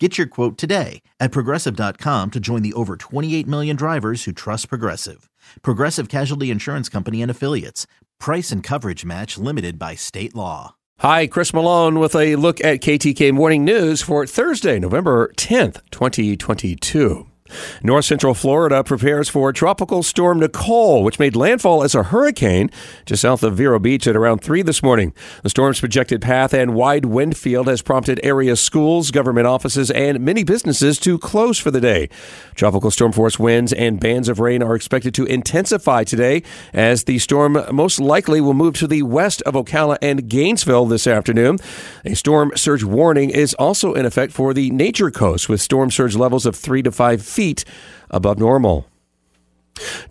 Get your quote today at progressive.com to join the over 28 million drivers who trust Progressive. Progressive Casualty Insurance Company and Affiliates. Price and coverage match limited by state law. Hi, Chris Malone with a look at KTK Morning News for Thursday, November 10th, 2022. North Central Florida prepares for Tropical Storm Nicole, which made landfall as a hurricane just south of Vero Beach at around 3 this morning. The storm's projected path and wide wind field has prompted area schools, government offices, and many businesses to close for the day. Tropical storm force winds and bands of rain are expected to intensify today as the storm most likely will move to the west of Ocala and Gainesville this afternoon. A storm surge warning is also in effect for the Nature Coast with storm surge levels of 3 to 5 feet above normal.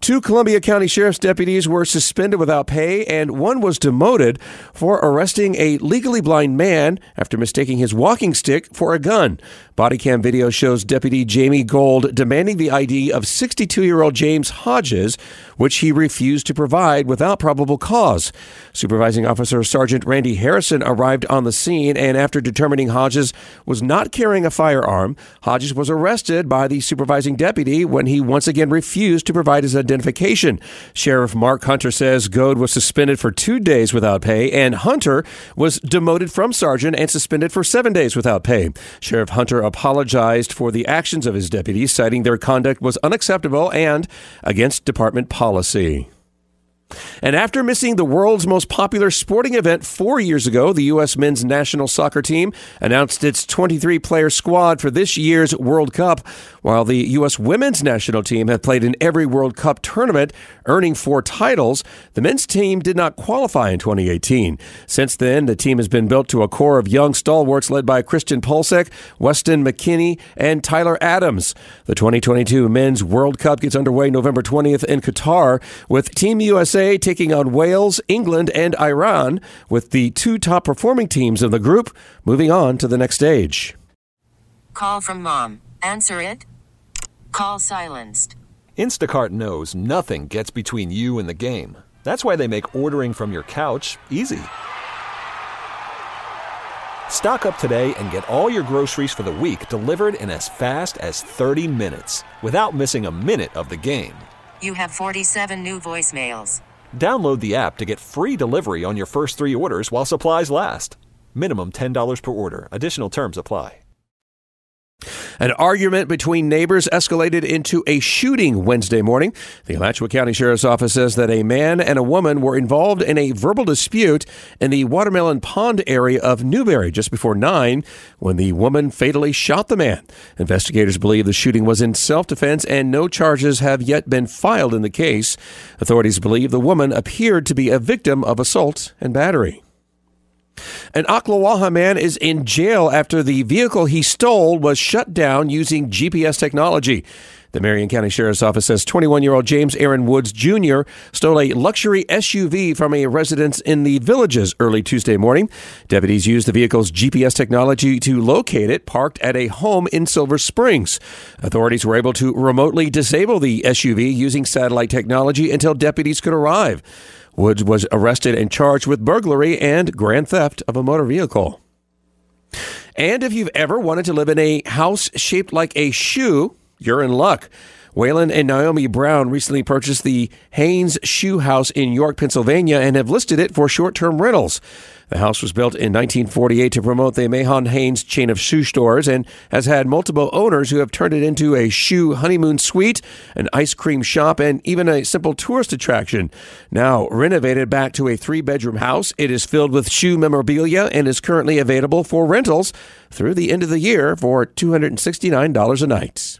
Two Columbia County Sheriff's deputies were suspended without pay, and one was demoted for arresting a legally blind man after mistaking his walking stick for a gun. Body cam video shows Deputy Jamie Gold demanding the ID of 62 year old James Hodges, which he refused to provide without probable cause. Supervising Officer Sergeant Randy Harrison arrived on the scene, and after determining Hodges was not carrying a firearm, Hodges was arrested by the supervising deputy when he once again refused to provide his identification. Sheriff Mark Hunter says Gold was suspended for two days without pay, and Hunter was demoted from sergeant and suspended for seven days without pay. Sheriff Hunter apologized for the actions of his deputies, citing their conduct was unacceptable and against department policy. And after missing the world's most popular sporting event four years ago, the U.S. men's national soccer team announced its 23 player squad for this year's World Cup, while the U.S. women's national team had played in every World Cup tournament, earning four titles. The men's team did not qualify in 2018. Since then, the team has been built to a core of young stalwarts led by Christian Pulisic, Weston McKennie, and Tyler Adams. The 2022 Men's World Cup gets underway November 20th in Qatar, with Team USA taking on Wales, England, and Iran, with the two top performing teams of the group moving on to the next stage. Call from mom. Answer it. Call silenced. Instacart knows nothing gets between you and the game. That's why they make ordering from your couch easy. Stock up today and get all your groceries for the week delivered in as fast as 30 minutes without missing a minute of the game. You have 47 new voicemails. Download the app to get free delivery on your first three orders while supplies last. Minimum $10 per order. Additional terms apply. An argument between neighbors escalated into a shooting Wednesday morning. The Alachua County Sheriff's Office says that a man and a woman were involved in a verbal dispute in the Watermelon Pond area of Newberry just before 9 when the woman fatally shot the man. Investigators believe the shooting was in self defense and no charges have yet been filed in the case. Authorities believe the woman appeared to be a victim of assault and battery. An Ocklawaha man is in jail after the vehicle he stole was shut down using GPS technology. The Marion County Sheriff's Office says 21 year old James Aaron Woods Jr. stole a luxury SUV from a residence in the villages early Tuesday morning. Deputies used the vehicle's GPS technology to locate it parked at a home in Silver Springs. Authorities were able to remotely disable the SUV using satellite technology until deputies could arrive. Woods was arrested and charged with burglary and grand theft of a motor vehicle. And if you've ever wanted to live in a house shaped like a shoe, you're in luck. Waylon and Naomi Brown recently purchased the Haines Shoe House in York, Pennsylvania, and have listed it for short term rentals. The house was built in 1948 to promote the Mahlon Haines chain of shoe stores and has had multiple owners who have turned it into a shoe honeymoon suite, an ice cream shop, and even a simple tourist attraction. Now renovated back to a three bedroom house, it is filled with shoe memorabilia and is currently available for rentals through the end of the year for $269 a night.